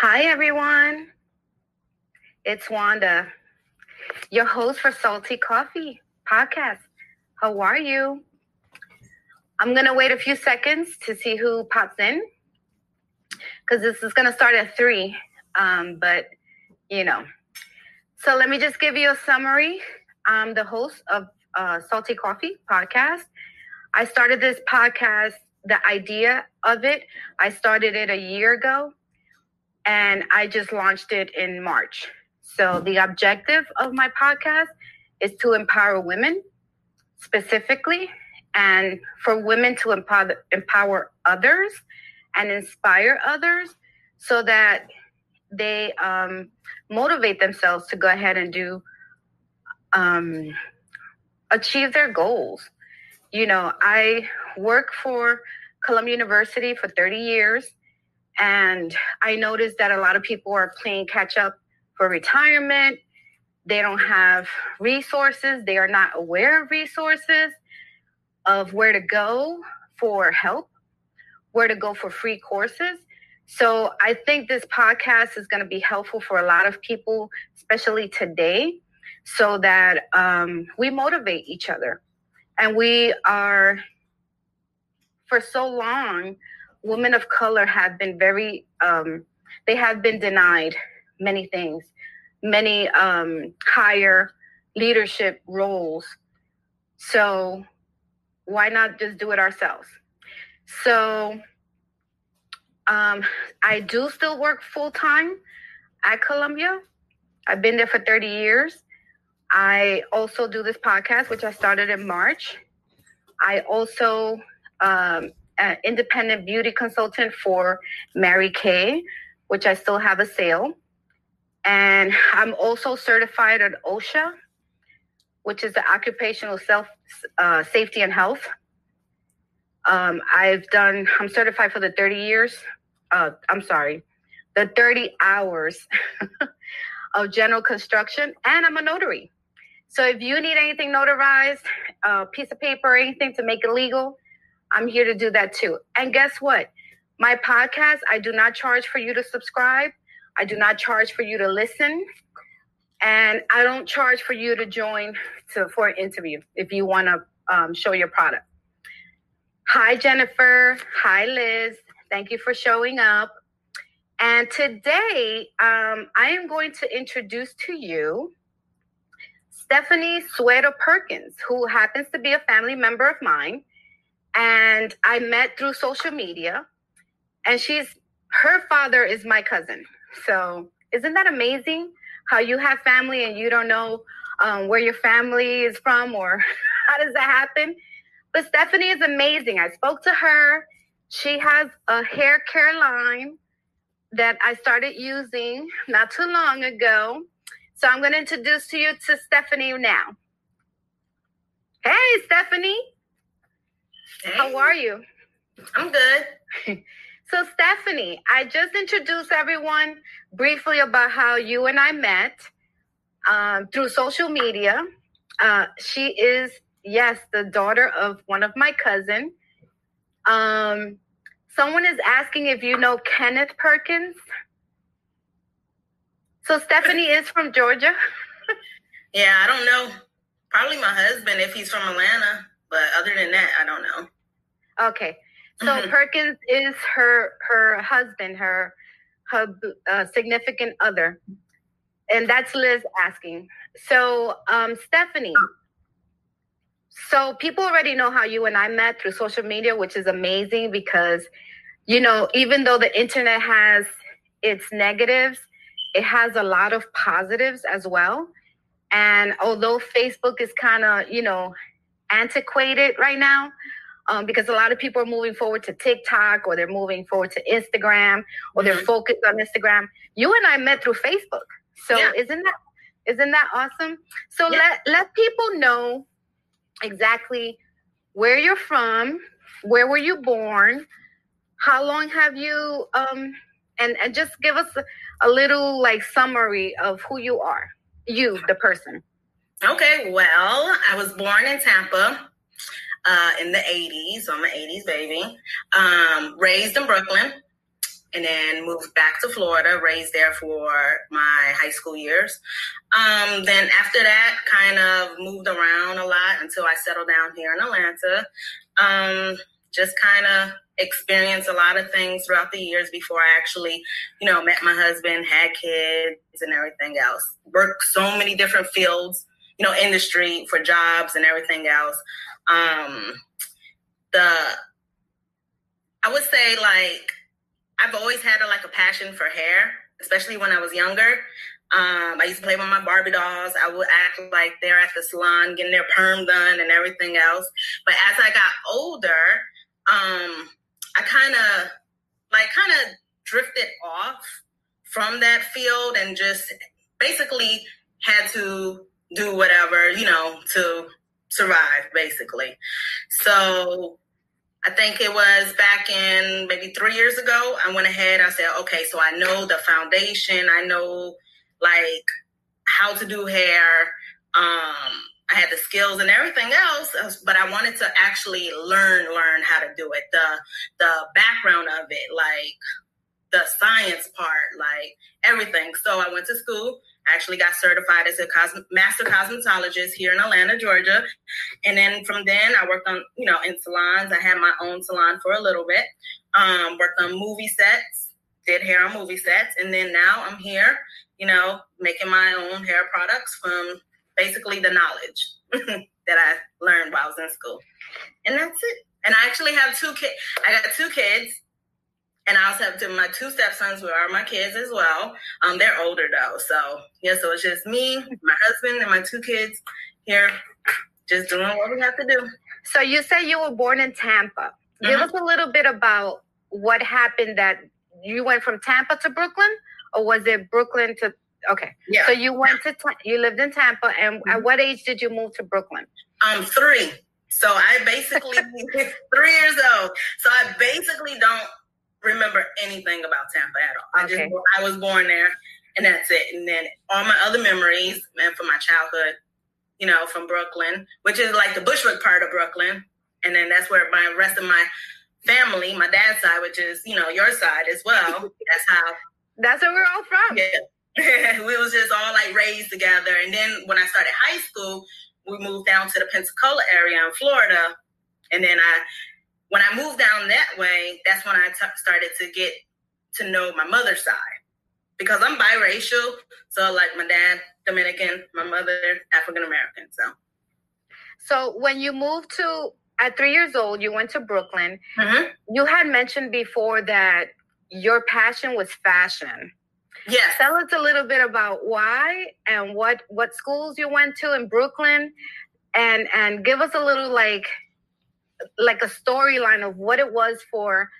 Hi, everyone. It's Wanda, your host for Salty Coffee Podcast. How are you? I'm going to wait a few seconds to see who pops in because this is going to start at three. Um, but, you know, so let me just give you a summary. I'm the host of uh, Salty Coffee Podcast. I started this podcast, the idea of it, I started it a year ago and I just launched it in March. So the objective of my podcast is to empower women specifically and for women to empower empower others and inspire others so that they um, motivate themselves to go ahead and do um, achieve their goals. You know, I work for Columbia University for 30 years and I noticed that a lot of people are playing catch up for retirement. They don't have resources. They are not aware of resources, of where to go for help, where to go for free courses. So I think this podcast is going to be helpful for a lot of people, especially today, so that um, we motivate each other. And we are, for so long, women of color have been very um, they have been denied many things many um, higher leadership roles. So why not just do it ourselves? So um, i do still work full-time at columbia. I've been there for 30 years. I also do this podcast which i started in march. I also um, an independent beauty consultant for Mary Kay, which I still have a sale. And I'm also certified at OSHA, which is the Occupational Self uh, Safety and Health. Um, I've done, I'm certified for the 30 years, uh, I'm sorry, the 30 hours of general construction, and I'm a notary. So if you need anything notarized, a piece of paper, anything to make it legal, I'm here to do that too. And guess what? My podcast, I do not charge for you to subscribe. I do not charge for you to listen. And I don't charge for you to join to for an interview if you want to um, show your product. Hi, Jennifer. Hi, Liz. Thank you for showing up. And today, um, I am going to introduce to you Stephanie Suero Perkins, who happens to be a family member of mine and I met through social media. And she's her father is my cousin. So isn't that amazing? How you have family and you don't know um, where your family is from or how does that happen? But Stephanie is amazing. I spoke to her. She has a hair care line that I started using not too long ago. So I'm going to introduce you to Stephanie now. Hey, Stephanie. Hey. How are you? I'm good. so, Stephanie, I just introduced everyone briefly about how you and I met um, through social media. Uh, she is, yes, the daughter of one of my cousin. Um, someone is asking if you know Kenneth Perkins. So, Stephanie is from Georgia. yeah, I don't know. Probably my husband if he's from Atlanta. But other than that, I don't know. Okay. So mm-hmm. Perkins is her her husband, her her uh, significant other, and that's Liz asking. So um, Stephanie. So people already know how you and I met through social media, which is amazing because, you know, even though the internet has its negatives, it has a lot of positives as well. And although Facebook is kind of, you know, antiquated right now um, because a lot of people are moving forward to TikTok or they're moving forward to Instagram or they're mm-hmm. focused on Instagram. You and I met through Facebook. So yeah. isn't that isn't that awesome? So yeah. let let people know exactly where you're from, where were you born, how long have you um and and just give us a, a little like summary of who you are, you the person. Okay, well, I was born in Tampa uh, in the 80s. So I'm an 80s baby. Um, raised in Brooklyn. and then moved back to Florida, raised there for my high school years. Um, then after that, kind of moved around a lot until I settled down here in Atlanta. Um, just kind of experienced a lot of things throughout the years before I actually, you know, met my husband, had kids, and everything else. Worked so many different fields, you know, industry for jobs and everything else. Um, the I would say like I've always had a, like a passion for hair, especially when I was younger. Um, I used to play with my Barbie dolls. I would act like they're at the salon getting their perm done and everything else. But as I got older, um, I kind of like kind of drifted off from that field and just basically had to do whatever, you know, to survive basically. So I think it was back in maybe three years ago. I went ahead. I said, okay, so I know the foundation. I know like how to do hair. Um, I had the skills and everything else, but I wanted to actually learn, learn how to do it. The the background of it, like the science part, like everything. So I went to school I actually got certified as a master cosmetologist here in Atlanta, Georgia. And then from then, I worked on, you know, in salons. I had my own salon for a little bit. Um, worked on movie sets, did hair on movie sets, and then now I'm here, you know, making my own hair products from basically the knowledge that I learned while I was in school. And that's it. And I actually have two kids. I got two kids and I also have to, my two stepsons who are my kids as well. Um, they're older though, so yeah. So it's just me, my husband, and my two kids here, just doing what we have to do. So you say you were born in Tampa. Mm-hmm. Give us a little bit about what happened that you went from Tampa to Brooklyn, or was it Brooklyn to? Okay, yeah. So you went to you lived in Tampa, and mm-hmm. at what age did you move to Brooklyn? Um, three. So I basically three years old. So I basically don't remember anything about Tampa at all. Okay. I just I was born there, and that's it. And then all my other memories, and from my childhood, you know, from Brooklyn, which is like the Bushwick part of Brooklyn, and then that's where my rest of my family, my dad's side, which is you know your side as well. that's how. That's where we're all from. Yeah, we was just all like raised together. And then when I started high school, we moved down to the Pensacola area in Florida, and then I when I moved down that way, that's when I t- started to get to know my mother's side because I'm biracial. So, like my dad, Dominican, my mother, African American. So, so when you moved to at three years old, you went to Brooklyn. Mm-hmm. You had mentioned before that your passion was fashion. Yes. Tell us a little bit about why and what what schools you went to in Brooklyn, and and give us a little like like a storyline of what it was for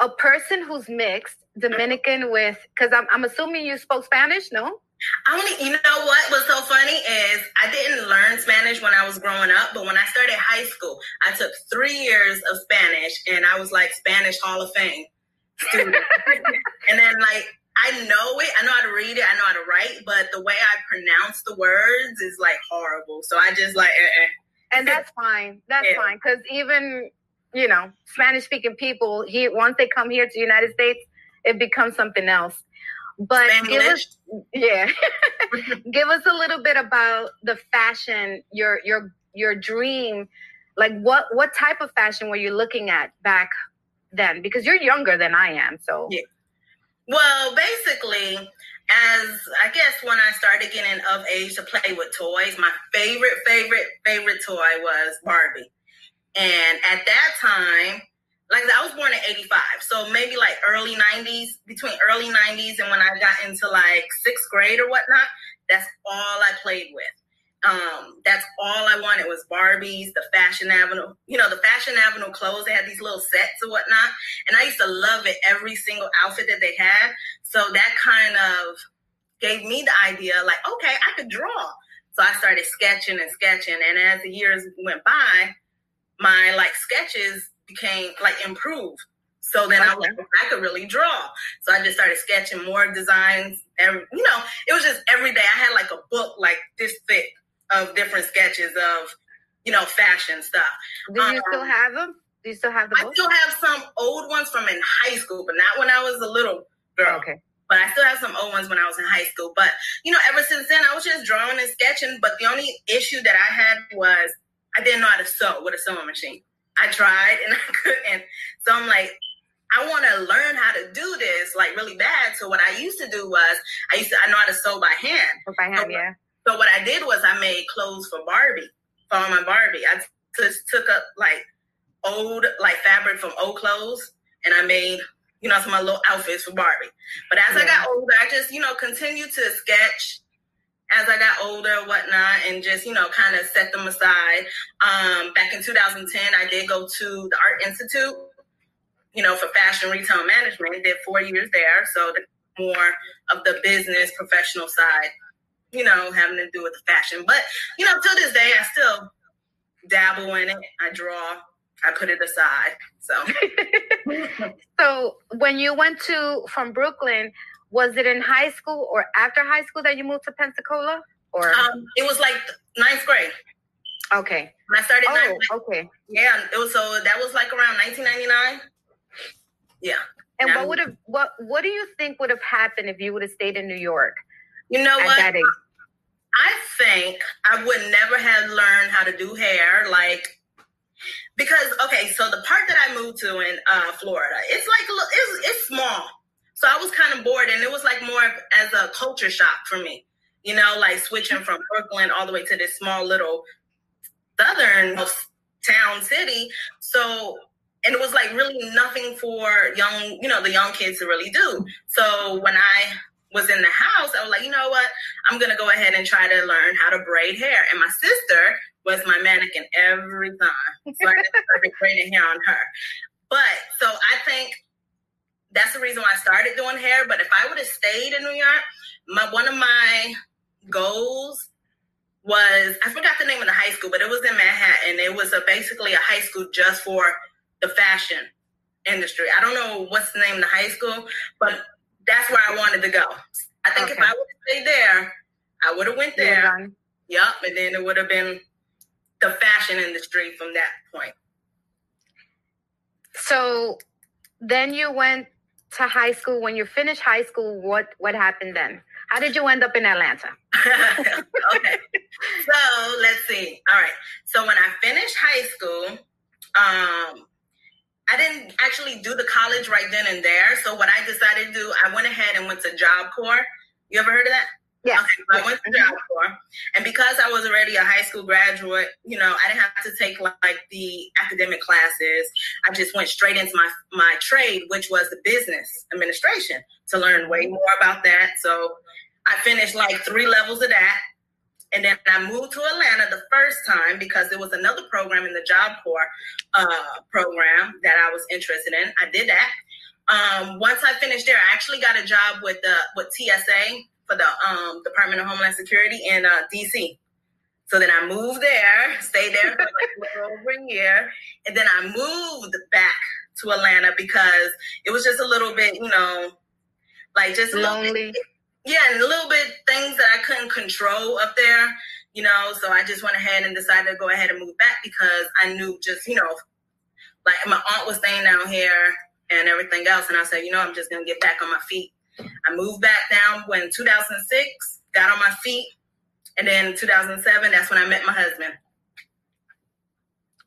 a person who's mixed Dominican with because I'm I'm assuming you spoke Spanish, no? I only you know what was so funny is I didn't learn Spanish when I was growing up, but when I started high school, I took three years of Spanish and I was like Spanish Hall of Fame student. and then like I know it, I know how to read it, I know how to write, but the way I pronounce the words is like horrible. So I just like eh, eh and that's fine. That's yeah. fine because even you know Spanish speaking people, he once they come here to the United States, it becomes something else. But Spanish. give us, yeah, give us a little bit about the fashion, your your your dream. Like what what type of fashion were you looking at back then? Because you're younger than I am, so. Yeah. Well, basically, as I guess when I started getting of age to play with toys, my favorite, favorite, favorite toy was Barbie. And at that time, like I was born in 85, so maybe like early 90s, between early 90s and when I got into like sixth grade or whatnot, that's all I played with. Um, that's all I wanted was Barbies, the Fashion Avenue, you know, the Fashion Avenue clothes. They had these little sets or whatnot. And I used to love it, every single outfit that they had. So that kind of gave me the idea like, okay, I could draw. So I started sketching and sketching. And as the years went by, my like sketches became like improved. So then I was like, I could really draw. So I just started sketching more designs. And, you know, it was just every day. I had like a book like this thick of different sketches of, you know, fashion stuff. Do you um, still have them? Do you still have the I book? still have some old ones from in high school, but not when I was a little girl. Okay. But I still have some old ones when I was in high school. But you know, ever since then, I was just drawing and sketching. But the only issue that I had was I didn't know how to sew with a sewing machine. I tried and I couldn't. So I'm like, I want to learn how to do this like really bad. So what I used to do was I used to I know how to sew by hand. If I have, yeah. So what I did was I made clothes for Barbie, for my Barbie. I just took up like old like fabric from old clothes and I made you know some of my little outfits for Barbie. But as I got older, I just you know continued to sketch as I got older, whatnot, and just you know kind of set them aside. Um, back in 2010, I did go to the Art Institute, you know, for fashion retail management. I did four years there, so the more of the business professional side, you know, having to do with the fashion. But you know, to this day, I still dabble in it. I draw. I put it aside. So So when you went to from Brooklyn, was it in high school or after high school that you moved to Pensacola? Or um, it was like ninth grade okay. when I started Oh, okay. Yeah, it was so that was like around 1999. Yeah, And what would have what what do you think would have happened if you would have stayed in New York you know at what? I think I would never have learned how to do hair, like because okay, so the part that I moved to in uh, Florida, it's like it's it's small, so I was kind of bored, and it was like more as a culture shock for me, you know, like switching from Brooklyn all the way to this small little southern town city. So, and it was like really nothing for young, you know, the young kids to really do. So when I was in the house, I was like, you know what? I'm gonna go ahead and try to learn how to braid hair. And my sister was my mannequin every time, so I started braiding hair on her. But so I think that's the reason why I started doing hair. But if I would have stayed in New York, my one of my goals was I forgot the name of the high school, but it was in Manhattan. It was a, basically a high school just for the fashion industry. I don't know what's the name of the high school, but that's where I wanted to go. I think if I would have stayed there, I would have went there. Yep, and then it would have been the fashion industry from that point. So then you went to high school. When you finished high school, what what happened then? How did you end up in Atlanta? okay. So let's see. All right. So when I finished high school, um, I didn't actually do the college right then and there. So what I decided to do, I went ahead and went to Job Corps. You ever heard of that? Yes. Okay, so I went to Job mm-hmm. Corps, and because I was already a high school graduate, you know, I didn't have to take like the academic classes. I just went straight into my my trade, which was the business administration, to learn way more about that. So I finished like three levels of that, and then I moved to Atlanta the first time because there was another program in the Job Corps uh, program that I was interested in. I did that. Um, once I finished there, I actually got a job with the with TSA for the um, Department of Homeland Security in uh, DC. So then I moved there, stayed there for like over a year, and then I moved back to Atlanta because it was just a little bit, you know, like just Lonely. Yeah, and a little bit things that I couldn't control up there, you know. So I just went ahead and decided to go ahead and move back because I knew just, you know, like my aunt was staying down here and everything else. And I said, you know, I'm just going to get back on my feet. I moved back down when 2006, got on my feet. And then 2007, that's when I met my husband.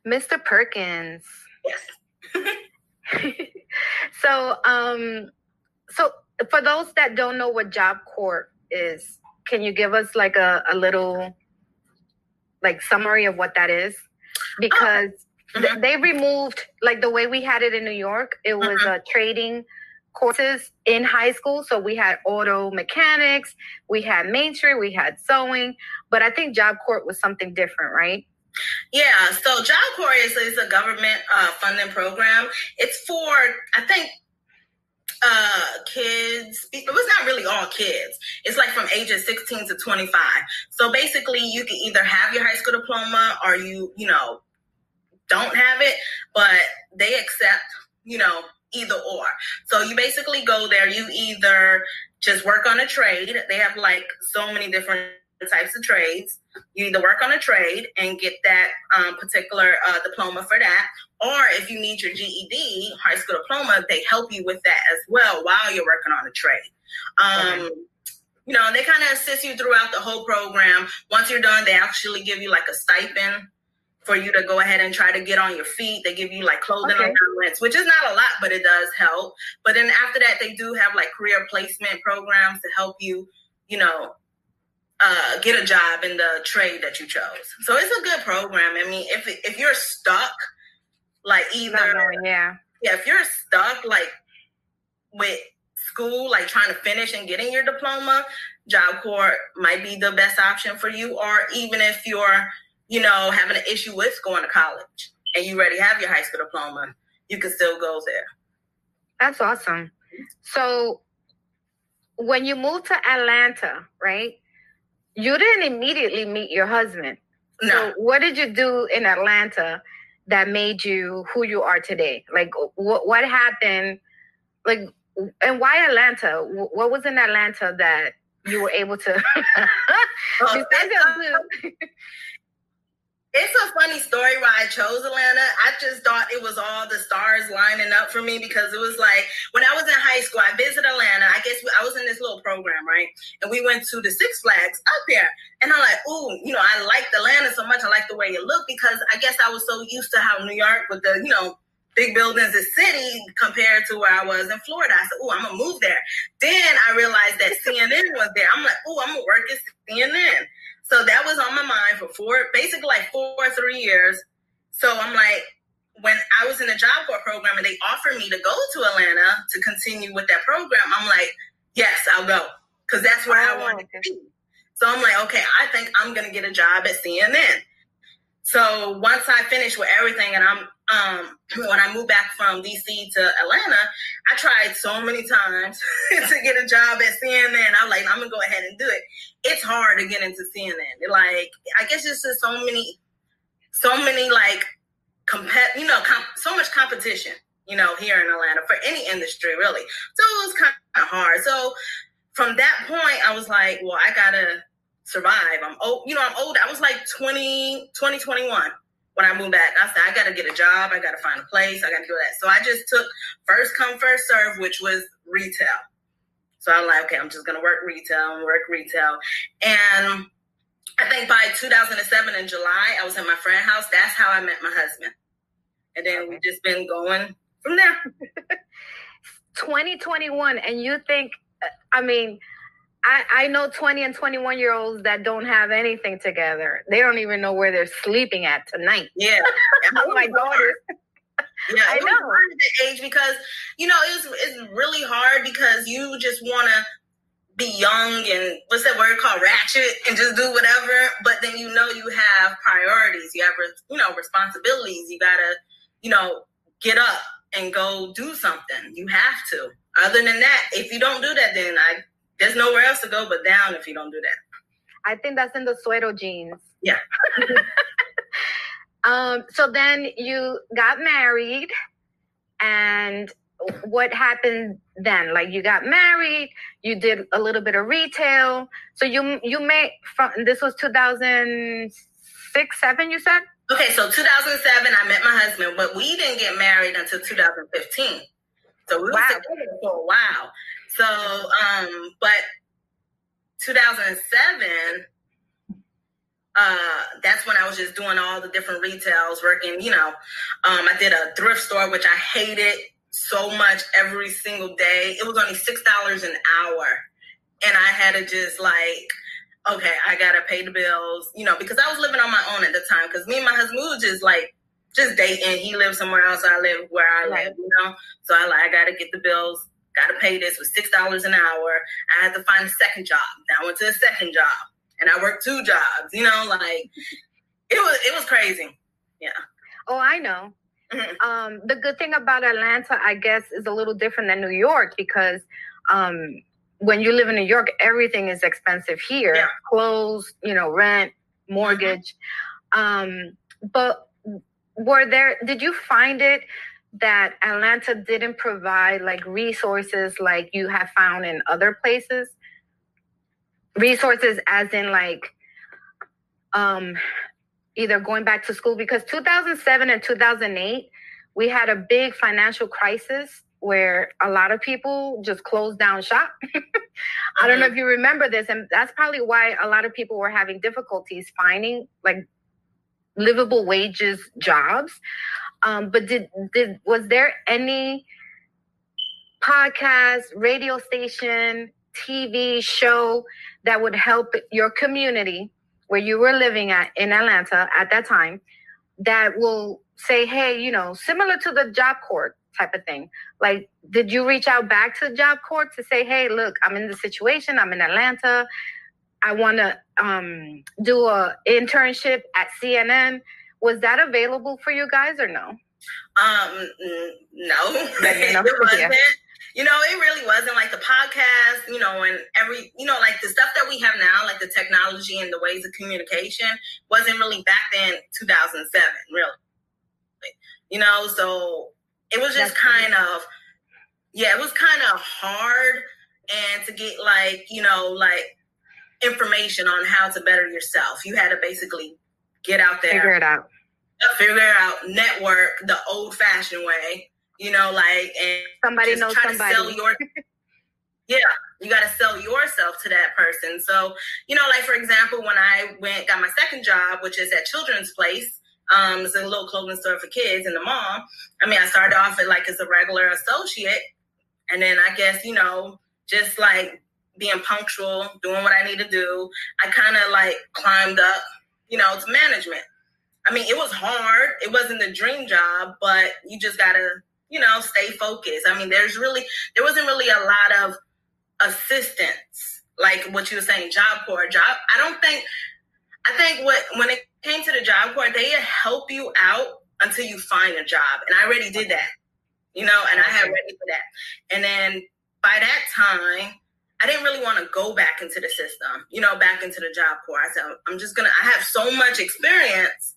Mr. Perkins. Yes. so um so for those that don't know what job corps is can you give us like a, a little like summary of what that is? Because th- Mhm. they removed like the way we had it in new york it was uh, trading courses in high school. So we had auto mechanics we had main street we had sewing. But i think job corps was something different right? Yeah, so Job Corps is, is a government uh, funding program. It's for, I think, uh, kids. It was not really all kids. It's like from ages 16 to 25. So basically, you can either have your high school diploma or you, you know, don't have it, but they accept, you know, either or. So you basically go there, you either just work on a trade. They have like so many different types of trades. You either work on a trade and get that um, particular uh, diploma for that, Or if you need your GED, high school diploma, they help you with that as well while you're working on a trade. Um, okay. You know, they kind of assist you throughout the whole program. Once you're done, they actually give you like a stipend for you to go ahead and try to get on your feet. They give you like clothing okay. allowance, which is not a lot, but it does help. But then after that, they do have like career placement programs to help you, you know, uh, get a job in the trade that you chose. So it's a good program. I mean, if if you're stuck, like either yeah, yeah, if you're stuck like with school, like trying to finish and getting your diploma, Job Corps might be the best option for you. Or even if you're, you know, having an issue with going to college and you already have your high school diploma, you can still go there. That's awesome. So when you moved to Atlanta, right? you didn't immediately meet your husband. No. So what did you do in Atlanta that made you who you are today? Like what what happened? Like and why Atlanta? What was in Atlanta that you were able to? oh, It's a funny story why I chose Atlanta. I just thought it was all the stars lining up for me because it was like when I was in high school, I visited Atlanta. I guess I was in this little program, right? And we went to the Six Flags up there. And I'm like, ooh, you know, I liked Atlanta so much. I like the way it looked because I guess I was so used to how New York with the, you know, big buildings, the city compared to where I was in Florida. I said, oh, I'm gonna move there. Then I realized that CNN was there. I'm like, oh, I'm gonna work at CNN. So that was on my mind for four, basically like four or three years. So I'm like, when I was in the Job Corps program and they offered me to go to Atlanta to continue with that program, I'm like, yes, I'll go because that's where oh, I wanted to be. So I'm like, okay, I think I'm gonna get a job at CNN. So once I finish with everything, and I'm um, when I moved back from DC to Atlanta, I tried so many times to get a job at CNN. I'm like, I'm gonna go ahead and do it. It's hard to get into CNN. Like, I guess it's just so many, so many like compet, you know, comp- so much competition, you know, here in Atlanta for any industry really. So it was kind of hard. So from that point, I was like, well, I gotta survive. I'm old, you know, I'm old. I was like 20, 20, 21 when I moved back. I said, I got to get a job. I got to find a place. I got to do that. So I just took first come, first serve, which was retail. So I'm like, okay, I'm just going to work retail and work retail. And I think by 2007 in July, I was at my friend's house. That's how I met my husband. And then okay. we've just been going from there. 2021. And you think, uh, I mean, I, I know 20 and 21 year olds that don't have anything together. They don't even know where they're sleeping at tonight. Yeah. oh my daughter. Yeah, I oh know. That age because you know it's it's really hard because you just want to be young and what's that word called ratchet and just do whatever. But then you know you have priorities. You have you know responsibilities. You gotta you know get up and go do something. You have to. Other than that, if you don't do that, then I there's nowhere else to go but down if you don't do that. I think that's in the Suero genes. Yeah. um, so then you got married and what happened then? Like you got married, you did a little bit of retail. So you you made from this was 2006, 7 you said? Okay, so 2007 I met my husband, but we didn't get married until 2015. So we wow. were together for a while. So, um, but 2007, uh, that's when I was just doing all the different retails, working, you know, um, I did a thrift store, which I hated so much every single day. It was only $6 an hour. And I had to just like, okay, I gotta pay the bills, you know, because I was living on my own at the time. Because me and my husband was just like just dating. He lived somewhere else, I live where I live, you know. So I like I gotta get the bills got to pay this with six dollars an hour. I had to find a second job. Then I went to a second job, and I worked two jobs. You know, like it was it was crazy. Yeah. Oh, I know. Mm-hmm. Um, the good thing about Atlanta, I guess, is a little different than New York because um, when you live in New York, everything is expensive here. Yeah. Clothes, you know, rent, mortgage. Mm-hmm. Um, but were there? Did you find it that Atlanta didn't provide like resources like you have found in other places? Resources as in like um either going back to school because 2007 and 2008 we had a big financial crisis where a lot of people just closed down shop. I don't know if you remember this, and that's probably why a lot of people were having difficulties finding like livable wages jobs. Um, but did did was there any podcast, radio station, TV show that would help your community where you were living at in Atlanta at that time that will say, hey, you know, similar to the job corps type of thing. Like, did you reach out back to the job corps to say, hey, look, I'm in the situation, I'm in Atlanta. I want to um, do a internship at CNN. Was that available for you guys or no? Um, no, it wasn't. yeah. You know, it really wasn't like the podcast, you know, and every, you know, like the stuff that we have now, like the technology and the ways of communication wasn't really back then, 2007, really. You know, so it was just That's kind of, yeah, it was kind of hard and to get like, you know, like information on how to better yourself. You had to basically get out there Figure it out. figure out network the old fashioned way, you know, like and Somebody knows try to sell somebody. your Yeah, you gotta sell yourself to that person. So, you know, like for example, when I went got my second job, which is at Children's Place, um, it's a little clothing store for kids in the mall. I mean, I started off at like as a regular associate, and then I guess, you know, just like being punctual, doing what I need to do, I kind of like climbed up, you know, it's management. I mean, it was hard. It wasn't the dream job, but you just gotta, you know, stay focused. I mean, there's really there wasn't really a lot of assistance, like what you were saying, job corps. Job. I don't think. I think what when it came to the job corps, they help you out until you find a job, and I already did that. You know, and I had ready for that. And then by that time, I didn't really want to go back into the system, you know, back into the job corps. I said, I'm just gonna. I have so much experience.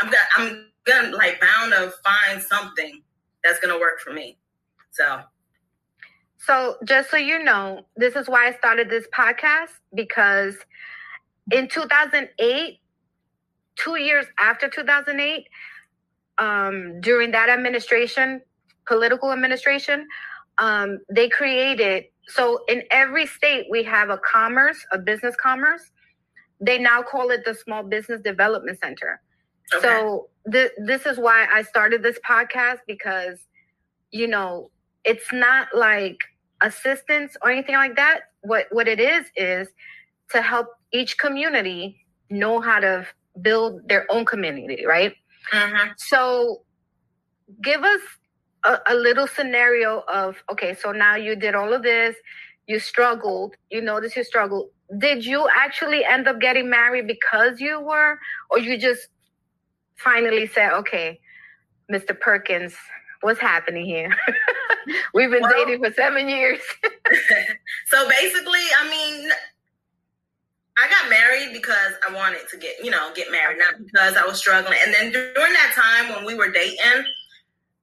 I'm gonna. I'm gonna like bound to find something that's gonna work for me. So So, just so you know, this is why I started this podcast because in 2008, two years after 2008, um, during that administration, political administration, um, they created. So, in every state, we have a commerce, a business commerce. They now call it the Small Business Development Center. okay. So th- this is why I started this podcast because, you know, it's not like assistance or anything like that. What what it is is to help each community know how to build their own community, right? Mhm. So give us a, a little scenario of okay, so now you did all of this, you struggled, you noticed you struggled. Did you actually end up getting married because you were, or you just finally said, okay, Mr. Perkins, what's happening here? We've been Well- dating for seven years. so basically, I mean, I got married because I wanted to get, you know, get married, not because I was struggling. And then during that time when we were dating,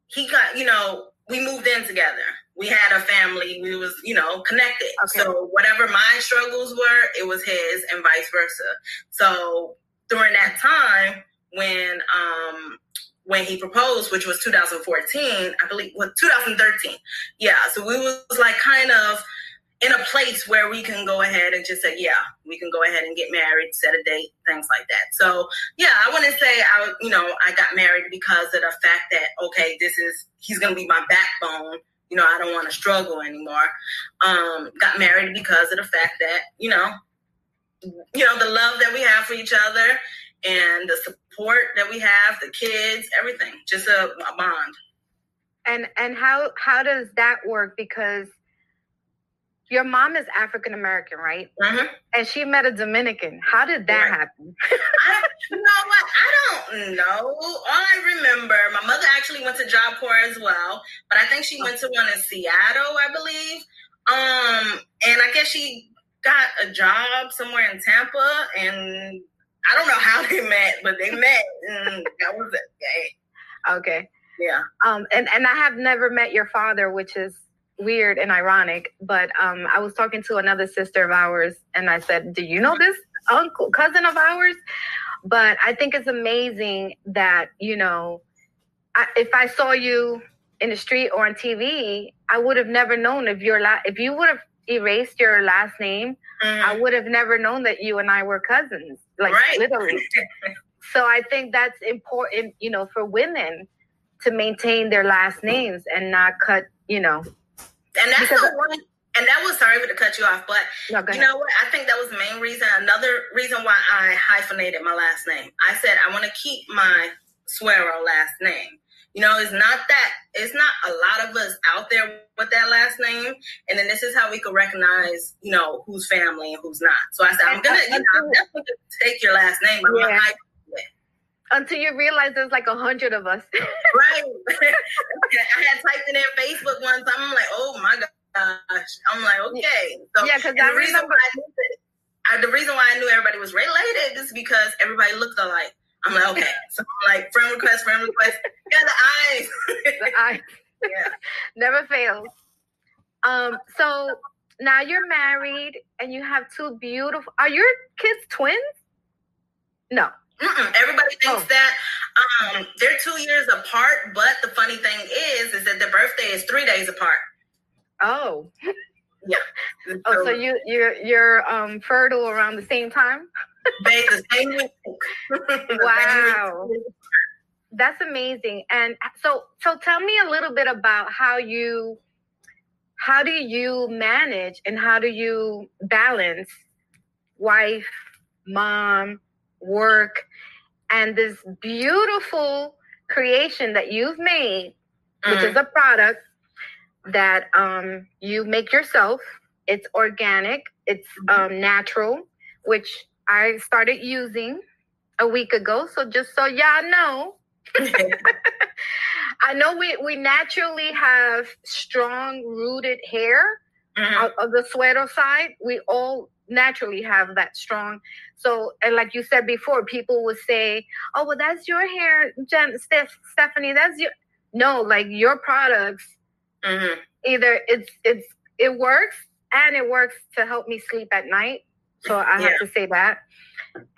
he got, you know, we moved in together. We had a family. We was, you know, connected. Okay. So whatever my struggles were, it was his, and vice versa. So during that time when um when he proposed, which was 2014, I believe, well, 2013. Yeah. So we was like kind of in a place where we can go ahead and just say, yeah, we can go ahead and get married, set a date, things like that. So yeah, I wouldn't say I, you know, I got married because of the fact that okay, this is he's gonna be my backbone. You know, I don't want to struggle anymore. Um, got married because of the fact that you know, you know, the love that we have for each other and the support that we have, the kids, everything, just a, a bond. and and how how does that work? Because your mom is African American, right? Mhm. And she met a Dominican. How did that Right. happen? I, you know what? I don't know. All I remember, my mother actually went to Job Corps as well, but I think she went to one in Seattle, I believe. Um, and I guess she got a job somewhere in Tampa, and I don't know how they met, but they met, and that was it. Okay. Yeah. Um, and, and I have never met your father, which is weird and ironic. But um, I was talking to another sister of ours, and I said, "Do you know this uncle, cousin of ours?" But I think it's amazing that you know I, if I saw you in the street or on TV, I would have never known if your la- if you would have erased your last name, mm. I would have never known that you and I were cousins. Like right. literally. so I think that's important, you know, for women to maintain their last names and not cut, you know. And that's the one and that was sorry to cut you off, but no, you know what? I think that was the main reason. Another reason why I hyphenated my last name. I said I want to keep my Suero last name. You know, it's not that it's not a lot of us out there with that last name, and then this is how we could recognize, you know, who's family and who's not. So I said, I'm gonna, you know, I'm definitely gonna take your last name, but yeah. Until you realize there's like a hundred of us. right. I had typed it in Facebook one time. I'm like, oh my gosh. I'm like, okay. So, yeah, because I remember. I, the reason why I knew everybody was related is because everybody looked alike. I'm like, okay. So I'm like, friend request, friend request. Yeah, the eyes. the eyes. yeah. Never fails. Um, so now you're married and you have two beautiful are your kids twins? No. Mm-mm. Everybody thinks oh. that um, they're two years apart, but the funny thing is, is that their birthday is three days apart. Oh. Yeah. oh, so you you're you're um fertile around the same time? they the same week. wow. That's amazing. And so so tell me a little bit about how you how do you manage and how do you balance wife, mom, work, and this beautiful creation that you've made, which mm-hmm. is a product that um, you make yourself. It's organic, it's mm-hmm. um, natural, which I started using a week ago. So just so y'all know, I know we, we naturally have strong rooted hair mm-hmm. of, of the Suero side. We all naturally have that strong. So, and like you said before, people would say, "Oh, well, that's your hair, Jen, Steph, Stephanie. That's your." No, like your products. Mm-hmm. Either it's it's it works and it works to help me sleep at night. So I yeah. have to say that.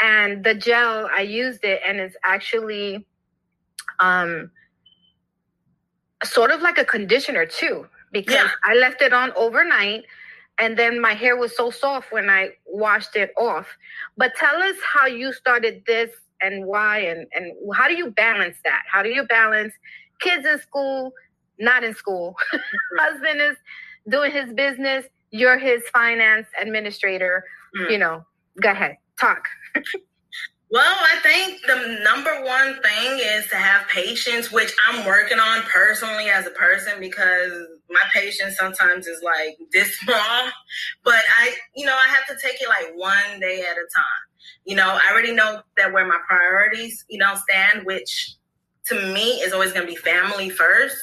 And the gel, I used it, and it's actually um sort of like a conditioner too, because yeah. I left it on overnight and then my hair was so soft when I washed it off. But tell us how you started this and why and and how do you balance that? How do you balance kids in school, not in school? Husband is doing his business, you're his finance administrator, mm. you know. Go ahead. Talk. Well, I think the number one thing is to have patience, which I'm working on personally as a person because my patience sometimes is like this small. But I, you know, I have to take it like one day at a time. You know, I already know that where my priorities, you know, stand, which to me is always going to be family first.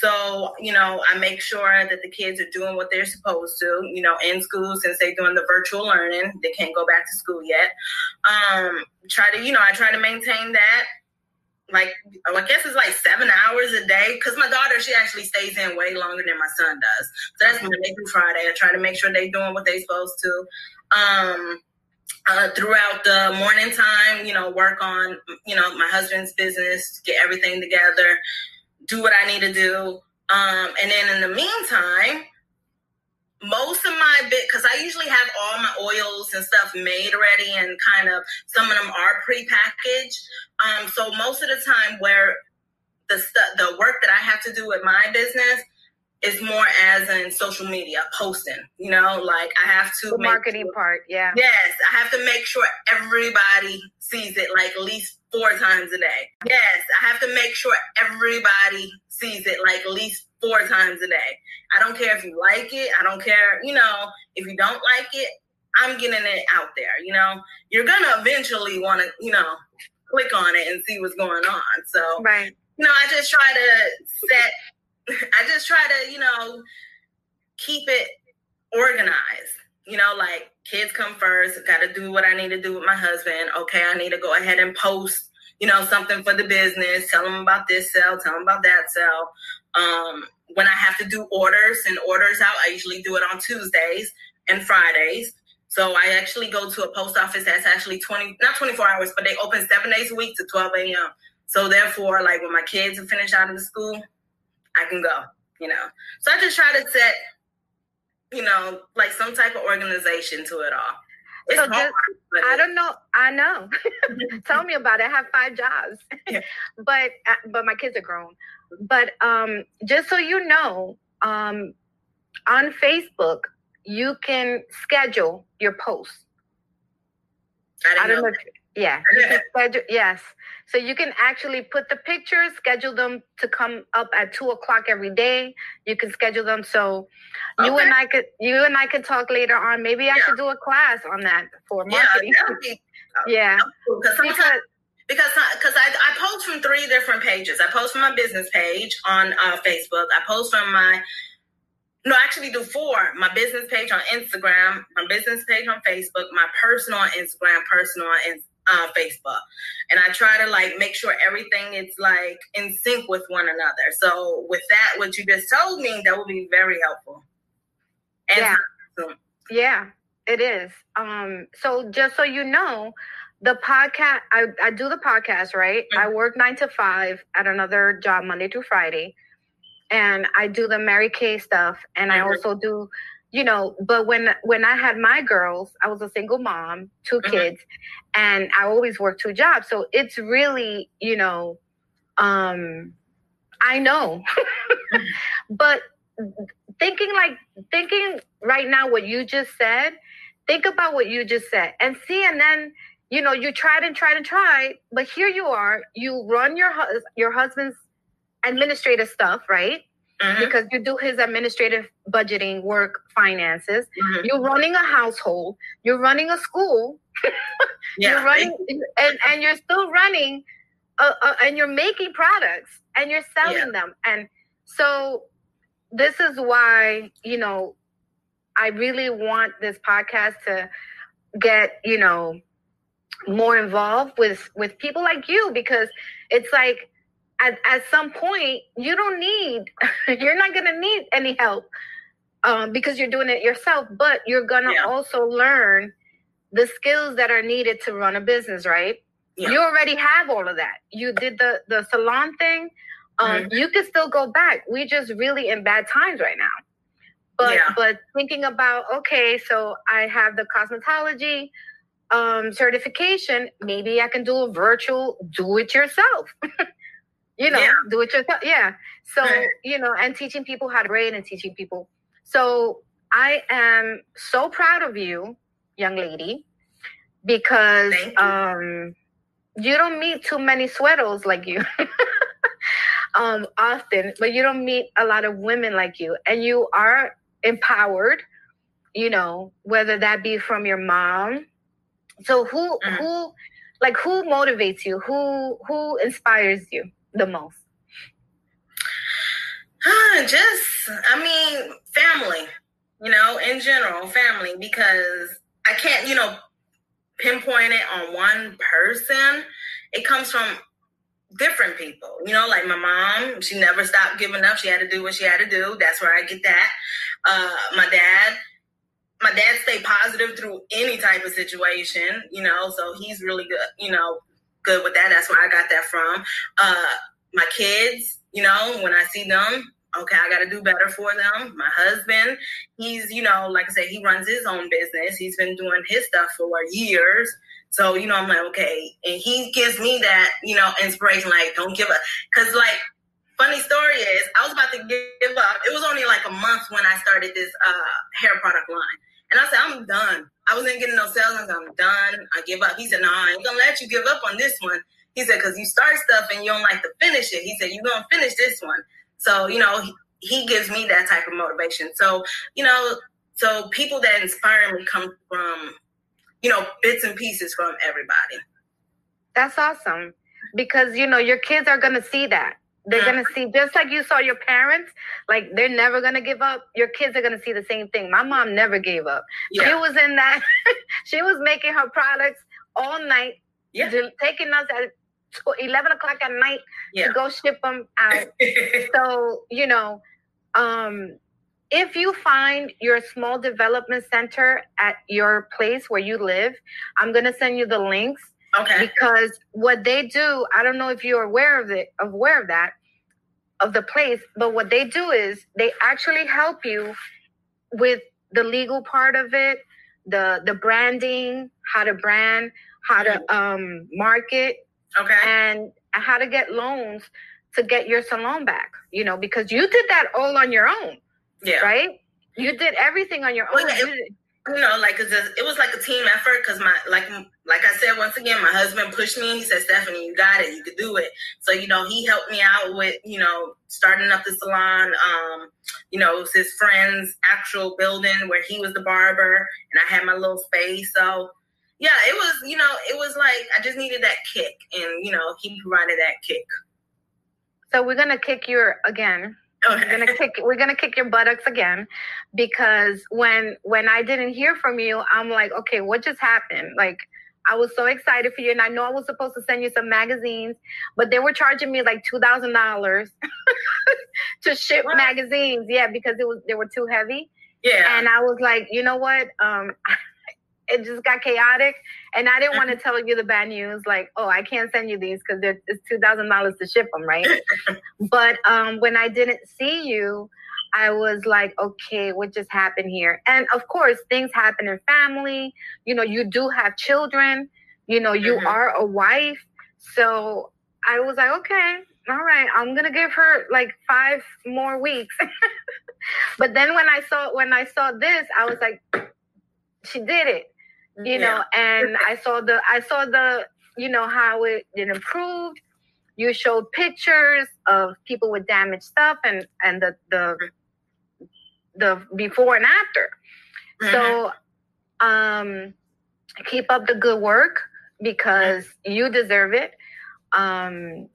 So, you know, I make sure that the kids are doing what they're supposed to, you know, in school since they're doing the virtual learning. They can't go back to school yet. Um, try to, you know, I try to maintain that. Like, I guess it's like seven hours a day because my daughter, she actually stays in way longer than my son does. So that's Monday through Friday. I try to make sure they're doing what they're supposed to. Um, uh, throughout the morning time, you know, work on, you know, my husband's business, get everything together, do what I need to do. Um, and then in the meantime, most of my bit, because I usually have all my oils and stuff made already, and kind of some of them are pre-packaged. Um, so most of the time, where the stuff, the work that I have to do with my business, is more as in social media posting. You know, like I have to the marketing sure, part. Yeah. Yes, I have to make sure everybody sees it like at least four times a day. Yes, I have to make sure everybody sees it like at least four times a day. I don't care if you like it. I don't care. You know, if you don't like it, I'm getting it out there. You know, you're gonna eventually want to, you know, click on it and see what's going on. So, right. You know, I just try to set I just try to, you know, keep it organized. You know, like kids come first, got to do what I need to do with my husband. Okay, I need to go ahead and post, you know, something for the business, tell them about this sale, tell them about that sale. Um, when I have to do orders and orders out, I usually do it on Tuesdays and Fridays. So I actually go to a post office that's actually 20, not 24 hours, but they open seven days a week to 12 a.m. So therefore, like when my kids are finished out of the school, I can go, you know. So I just try to set, you know, like some type of organization to it all. It's So hard, just- I don't know. I know. Tell me about it. I have five jobs, Yeah. but uh, but my kids are grown. But um, just so you know, um, on Facebook you can schedule your posts. I I don't know. know. Yeah, you can schedule. Yes, so you can actually put the pictures, schedule them to come up at two o'clock every day. You can schedule them so you and I could you and I could talk later on. Maybe I Yeah. should do a class on that for marketing. that would be Yeah, cool. Because because because because I, I post from three different pages. I post from my business page on uh, Facebook. I post from my no, I actually do four. My business page on Instagram, my business page on Facebook, my personal on Instagram, personal on uh, Facebook, and I try to like make sure everything is like in sync with one another. So with that, what you just told me, that would be very helpful. And Yeah. Yeah, it is. Um, so just so you know, the podcast I, I do the podcast, right? I work nine to five at another job Monday through Friday. And I do the Mary Kay stuff and I Mhm. also do, you know, but when when I had my girls, I was a single mom, 2 Mhm. kids, and I always worked two jobs. So it's really, you know, um I know. but thinking like thinking right now what you just said think about what you just said and see and then you know you tried and tried and tried but here you are you run your hus- your husband's administrative stuff right Mhm, because you do his administrative budgeting work finances. Mhm. you're running a household. You're running a school. Yeah, you're running and, and you're still running uh, uh, and you're making products and you're selling Yeah. them. And so this is why you know i really want this podcast to get you know more involved with with people like you because it's like at, at some point you don't need you're not going to need any help um, because you're doing it yourself but you're going to Yeah. also learn the skills that are needed to run a business right Yeah. you already have all of that you did the the salon thing um, Mhm. you can still go back we just really in bad times right now but Yeah. but thinking about okay so i have the cosmetology um certification maybe i can do a virtual do it yourself you know Yeah. do it yourself yeah so Right. you know and teaching people how to braid and teaching people so i am so proud of you young lady because you. um you don't meet too many sweaters like you um often but you don't meet a lot of women like you and you are empowered you know whether that be from your mom so who Mhm. who like who motivates you who who inspires you the most? Just i mean family you know in general family because i can't you know pinpoint it on one person. It comes from different people you know like my mom she never stopped giving up. She had to do what she had to do. That's where i get that. Uh my dad my dad stayed positive through any type of situation you know so he's really good you know good with that that's where i got that from uh my kids you know when i see them okay, I got to do better for them. My husband, he's, you know, like I said, he runs his own business. He's been doing his stuff for years. So, you know, I'm like, okay. And he gives me that, you know, inspiration, like, don't give up. Because, like, funny story is, I was about to give up. It was only like a month when I started this uh, hair product line. And I said, I'm done. I wasn't getting no sales. Said, I'm done. I give up. He said, no, I ain't going to let you give up on this one. He said, because you start stuff and you don't like to finish it. He said, you're going to finish this one. So, you know, he, he gives me that type of motivation. So, you know, so people that inspire me come from, you know, bits and pieces from everybody. That's awesome because you know your kids are gonna see that. They're gonna see just like you saw your parents, like they're never gonna give up. Your kids are gonna see the same thing. My mom never gave up. She was in that. she was making her products all night, Yeah. taking us at eleven o'clock at night Yeah. to go ship them out. so you know um if you find your small development center at your place where you live i'm going to send you the links Okay. Because what they do, I don't know if you're aware of it, aware of that, of the place, but what they do is they actually help you with the legal part of it, the the branding, how to brand, how to um market, Okay. and how to get loans to get your salon back. You know, because you did that all on your own, Yeah. right? You did everything on your Well, own. it- You know, like it's it was like a team effort because my like like I said once again, my husband pushed me he said, Stephanie, you got it, you could do it. So you know, he helped me out with you know starting up the salon. Um, you know, it was his friend's actual building where he was the barber, and I had my little space. So yeah, it was you know, it was like I just needed that kick, and you know, he provided that kick. So we're gonna kick your again. We're gonna kick we're gonna kick your buttocks again because when when I didn't hear from you, I'm like, okay, what just happened? Like I was so excited for you, and I know I was supposed to send you some magazines, but they were charging me like two thousand dollars to ship What? magazines. Yeah, because it was they were too heavy, Yeah. and I was like, you know what? Um, it just got chaotic, and I didn't want to tell you the bad news, like, oh, I can't send you these because it's two thousand dollars to ship them, right? but um, when I didn't see you, I was like, okay, what just happened here? And of course, things happen in family. You know, you do have children. You know, you Mhm. are a wife. So I was like, okay, all right, I'm gonna give her like five more weeks. but then when I saw when I saw this, I was like, she did it you know and i saw the i saw the you know how it, it improved. You showed pictures of people with damaged stuff and and the the the before and after. Mhm. so um keep up the good work because you deserve it. Um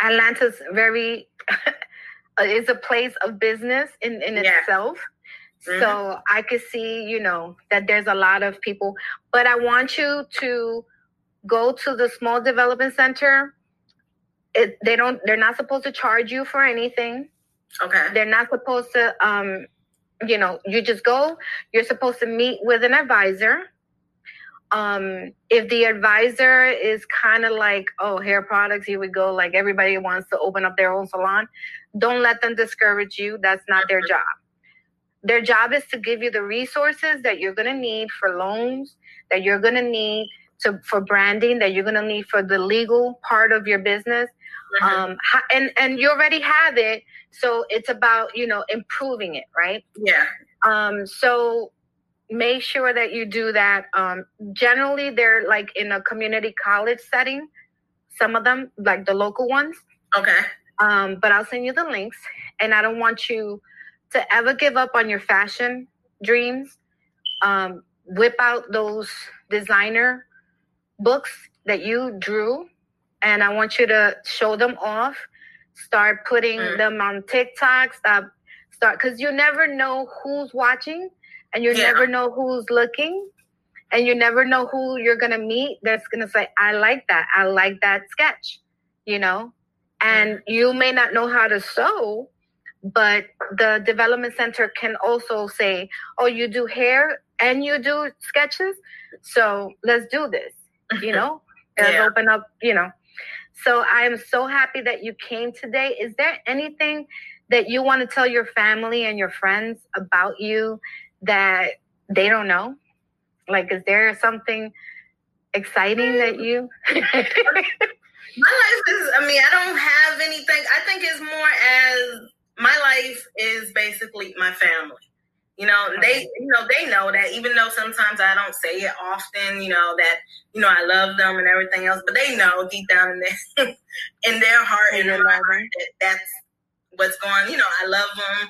atlanta's very is a place of business in in Yeah. itself Mhm. so I could see, you know, that there's a lot of people, but I want you to go to the small development center. It, they don't, they're not supposed to charge you for anything. okay. They're not supposed to, um, you know, you just go, you're supposed to meet with an advisor. Um, if the advisor is kind of like, oh, hair products, here we go, like everybody wants to open up their own salon, don't let them discourage you. That's not their job. Their job is to give you the resources that you're going to need for loans, that you're going to need to for branding, that you're going to need for the legal part of your business. Mhm. Um, and and you already have it, so it's about you know improving it, right? yeah. Um, so make sure that you do that. Um, generally, they're like in a community college setting. Some of them, like the local ones. Okay. Um, but I'll send you the links. And I don't want you to ever give up on your fashion dreams. Um, whip out those designer books that you drew, and I want you to show them off. Start putting Mm. them on TikTok. Stop, start because you never know who's watching, and you Yeah. never know who's looking, and you never know who you're gonna meet. That's gonna say, "I like that. I like that sketch," you know. And you may not know how to sew, but the development center can also say, "Oh, you do hair and you do sketches, so let's do this." You know, let's Yeah. open up. You know, so I am so happy that you came today. Is there anything that you want to tell your family and your friends about you that they don't know? Like, is there something exciting that you? My life is, I mean, I don't have anything. I think it's more as my life is basically my family. You know, they, you know, they know that even though sometimes I don't say it often, you know, that, you know, I love them and everything else, but they know deep down in their, in their heart and You in my love heart that that's what's going, you know, I love them,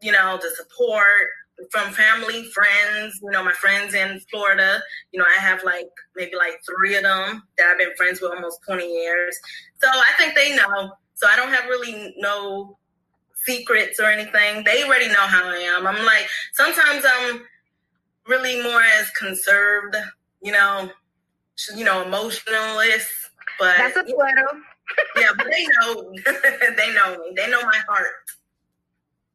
you know, the support from family, friends, you know, my friends in Florida, you know, I have like maybe like three of them that I've been friends with almost 20 years. So I think they know. So I don't have really no secrets or anything. They already know how I am. I'm like, sometimes I'm really more as conserved, you know, you know, emotionalist, but That's a Twitter. yeah, but they know, they know me. They know my heart.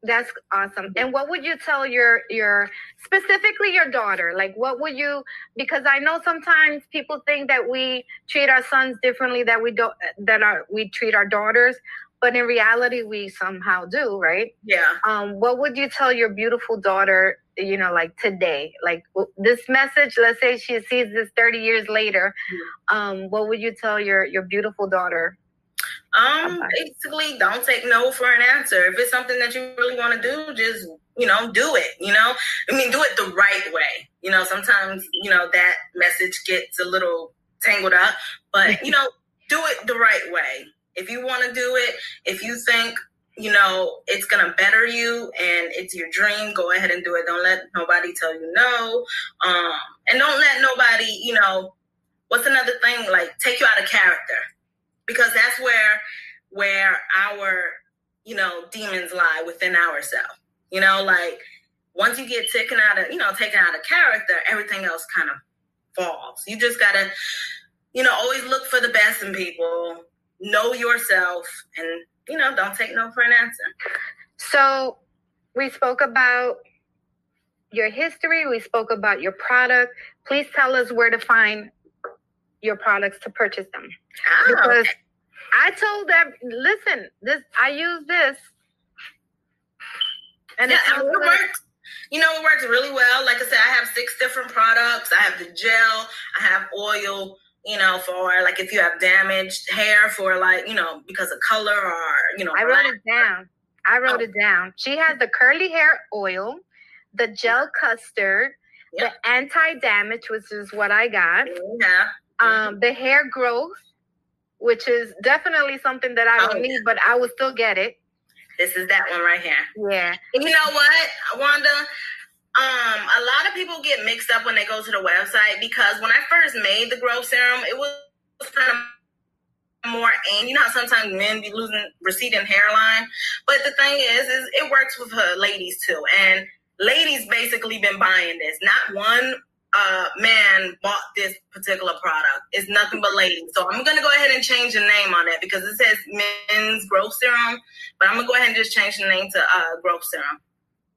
That's awesome. And what would you tell your your specifically your daughter? Like what would you because I know sometimes people think that we treat our sons differently that we don't that are we treat our daughters, but in reality we somehow do, right? Yeah. Um what would you tell your beautiful daughter, you know, like today? Like this message, let's say she sees this 30 years later. Um what would you tell your your beautiful daughter um, basically, don't take no for an answer. If it's something that you really want to do, just you know, do it. You know, I mean, do it the right way. You know, sometimes you know that message gets a little tangled up, but you know, do it the right way. If you want to do it, if you think you know it's gonna better you and it's your dream, go ahead and do it. Don't let nobody tell you no, um, and don't let nobody, you know, what's another thing like take you out of character. Because that's where where our you know demons lie within ourselves you know like once you get taken out of you know taken out of character everything else kind of falls. You just gotta you know always look for the best in people know yourself and you know don't take no for an answer so we spoke about your history we spoke about your product please tell us where to find your products to purchase them. Oh, because okay. I told them, listen, this I use this. And yeah, it, it works. You know, it works really well. Like I said, I have six different products. I have the gel, I have oil, you know, for like if you have damaged hair for like, you know, because of color or, you know. I wrote it down. I wrote oh. it down. She has the curly hair oil, the gel custard, the anti damage, which is what I got. Yeah um, the hair growth, which is definitely something that I don't oh, need, yeah. but I will still get it. This is that one right here. Yeah. You know what, Wanda? Um, a lot of people get mixed up when they go to the website because when I first made the growth serum, it was kind of more and you know how sometimes men be losing receding hairline. But the thing is, is it works with her ladies too. And ladies basically been buying this. Not one uh, man bought this particular product. It's nothing but ladies. So I'm gonna go ahead and change the name on it because it says men's growth serum, but I'm gonna go ahead and just change the name to uh, growth serum.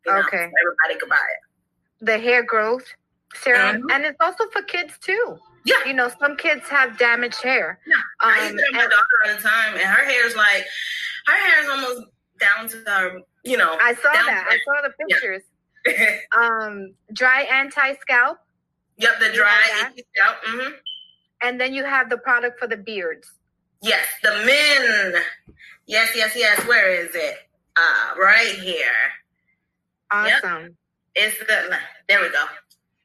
You know, okay. So everybody could buy it. The hair growth serum, mm-hmm. and it's also for kids too. Yeah. You know, some kids have damaged hair. Yeah. Um, I use it my daughter all the time, and her hair is like, her hair is almost down to her, you know. I saw that. I saw the pictures. Yeah. um, dry anti scalp. Yep, the dry Yep. Mm-hmm. And then you have the product for the beards. Yes, the men. Yes, yes, yes. Where is it? Uh, right here. Awesome. Yep. It's the There we go.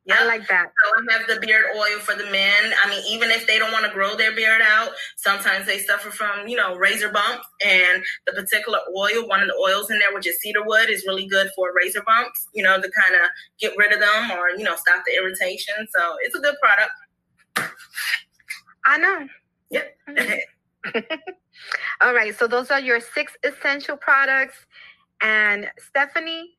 Yep. I like that. So I have the beard oil for the men. I mean, even if they don't want to grow their beard out, sometimes they suffer from, you know, razor bumps. And the particular oil, one of the oils in there, which is cedar wood, is really good for razor bumps, you know, to kind of get rid of them or, you know, stop the irritation. So it's a good product. I know. Yep. All right. So those are your six essential products. And Stephanie,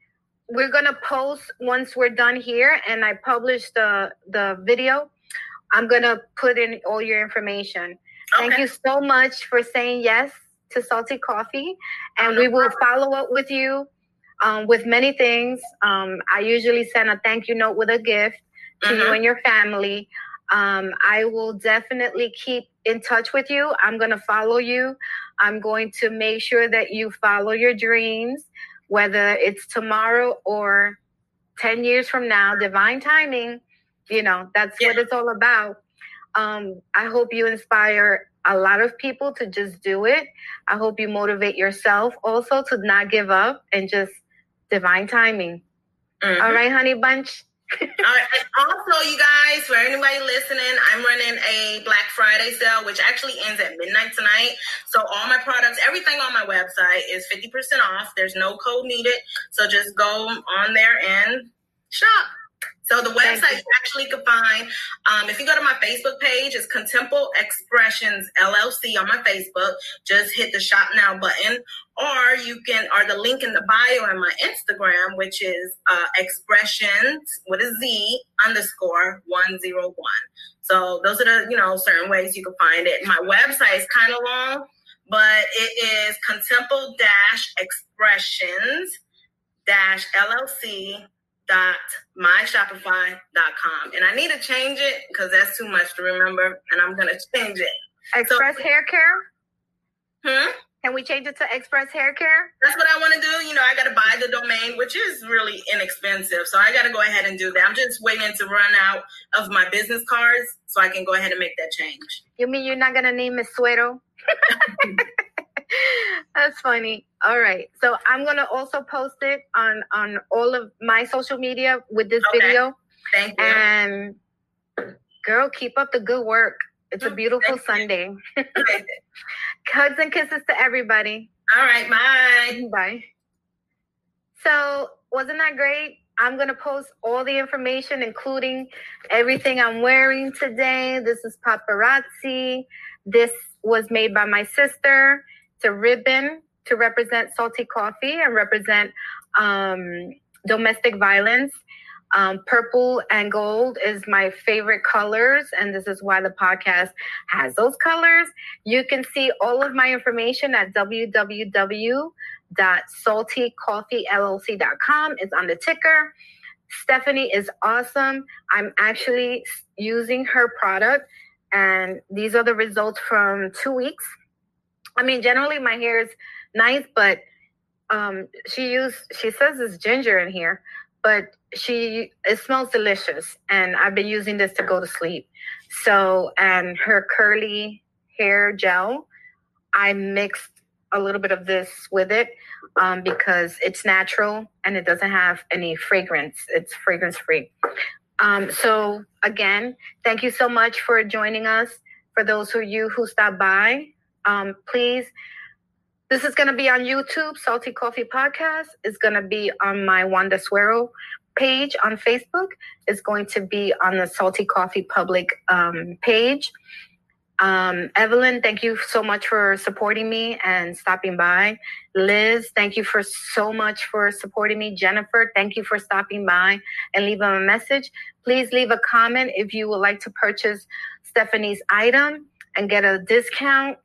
we're gonna post once we're done here and I publish the the video. I'm gonna put in all your information. Okay. Thank you so much for saying yes to Salty Coffee, and we will follow up with you um, with many things. Um, I usually send a thank you note with a gift to you mm-hmm. and your family. Um, I will definitely keep in touch with you. I'm going to follow you. I'm going to make sure that you follow your dreams whether it's tomorrow or 10 years from now, divine timing, you know, that's yeah. what it's all about. Um, I hope you inspire a lot of people to just do it. I hope you motivate yourself also to not give up and just divine timing. Mm-hmm. All right, honey bunch. All right. Also, you guys, for anybody listening, I'm running a Black Friday sale, which actually ends at midnight tonight. So all my products, everything on my website is 50% off. There's no code needed. So just go on there and shop. So the website you. actually can find, um, if you go to my Facebook page, it's Contempo Expressions LLC on my Facebook. Just hit the shop now button, or you can, or the link in the bio on my Instagram, which is uh, Expressions with a Z underscore one zero one. So those are the you know certain ways you can find it. My website is kind of long, but it is Contempo Dash Expressions dash LLC dot myshopify.com. And I need to change it because that's too much to remember. And I'm going to change it. Express so, Hair Care? Hmm? Can we change it to Express Hair Care? That's what I want to do. You know, I got to buy the domain, which is really inexpensive. So I got to go ahead and do that. I'm just waiting to run out of my business cards so I can go ahead and make that change. You mean you're not going to name it Suero? That's funny. All right. So I'm going to also post it on on all of my social media with this okay. video. Thank you. And girl, keep up the good work. It's a beautiful Thank Sunday. Hugs and kisses to everybody. All right, bye. Bye. So, wasn't that great? I'm going to post all the information, including everything I'm wearing today. This is paparazzi. This was made by my sister. It's a ribbon to represent salty coffee and represent um, domestic violence. Um, purple and gold is my favorite colors, and this is why the podcast has those colors. You can see all of my information at www.saltycoffeellc.com. It's on the ticker. Stephanie is awesome. I'm actually using her product, and these are the results from two weeks. I mean, generally my hair is nice, but um, she used she says it's ginger in here, but she it smells delicious and i've been using this to go to sleep. So and her curly hair gel i mixed a little bit of this with it um, because it's natural and it doesn't have any fragrance. It's fragrance free um, so again thank you so much for joining us. For those of you who stopped by um, please this is going to be on YouTube, Salty Coffee Podcast. It's going to be on my Wanda Suero page on Facebook. It's going to be on the Salty Coffee public um, page. Um, Evelyn, thank you so much for supporting me and stopping by. Liz, thank you for so much for supporting me. Jennifer, thank you for stopping by and leaving a message. Please leave a comment if you would like to purchase Stephanie's item and get a discount.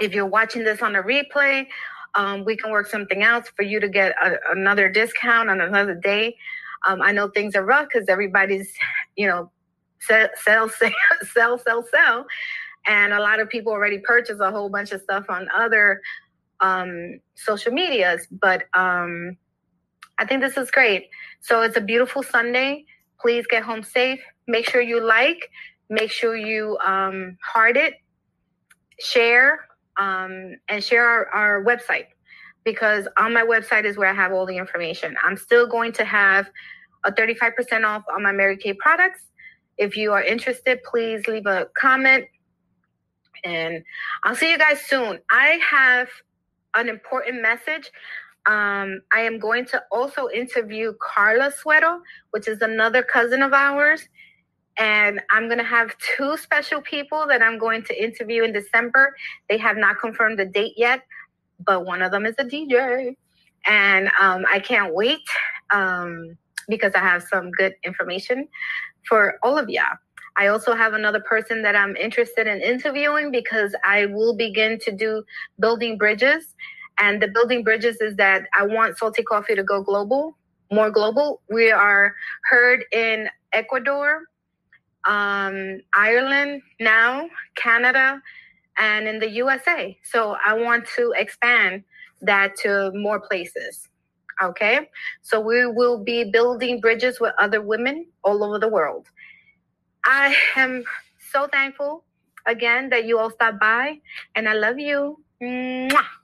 If you're watching this on a replay, um, we can work something else for you to get a, another discount on another day. Um, I know things are rough because everybody's, you know, sell, sell, sell, sell, sell. And a lot of people already purchase a whole bunch of stuff on other um, social medias. But um, I think this is great. So it's a beautiful Sunday. Please get home safe. Make sure you like, make sure you um, heart it, share, um, and share our, our website because on my website is where I have all the information. I'm still going to have a 35% off on my Mary Kay products. If you are interested, please leave a comment and I'll see you guys soon. I have an important message. Um, I am going to also interview Carla Suero, which is another cousin of ours. And I'm going to have two special people that I'm going to interview in December. They have not confirmed the date yet, but one of them is a DJ. And um, I can't wait um, because I have some good information for all of y'all. I also have another person that I'm interested in interviewing because I will begin to do building bridges. And the building bridges is that I want Salty Coffee to go global, more global. We are heard in Ecuador, um, Ireland now, Canada, and in the USA. So I want to expand that to more places. Okay. So we will be building bridges with other women all over the world. I am so thankful again that you all stopped by and I love you. Mwah.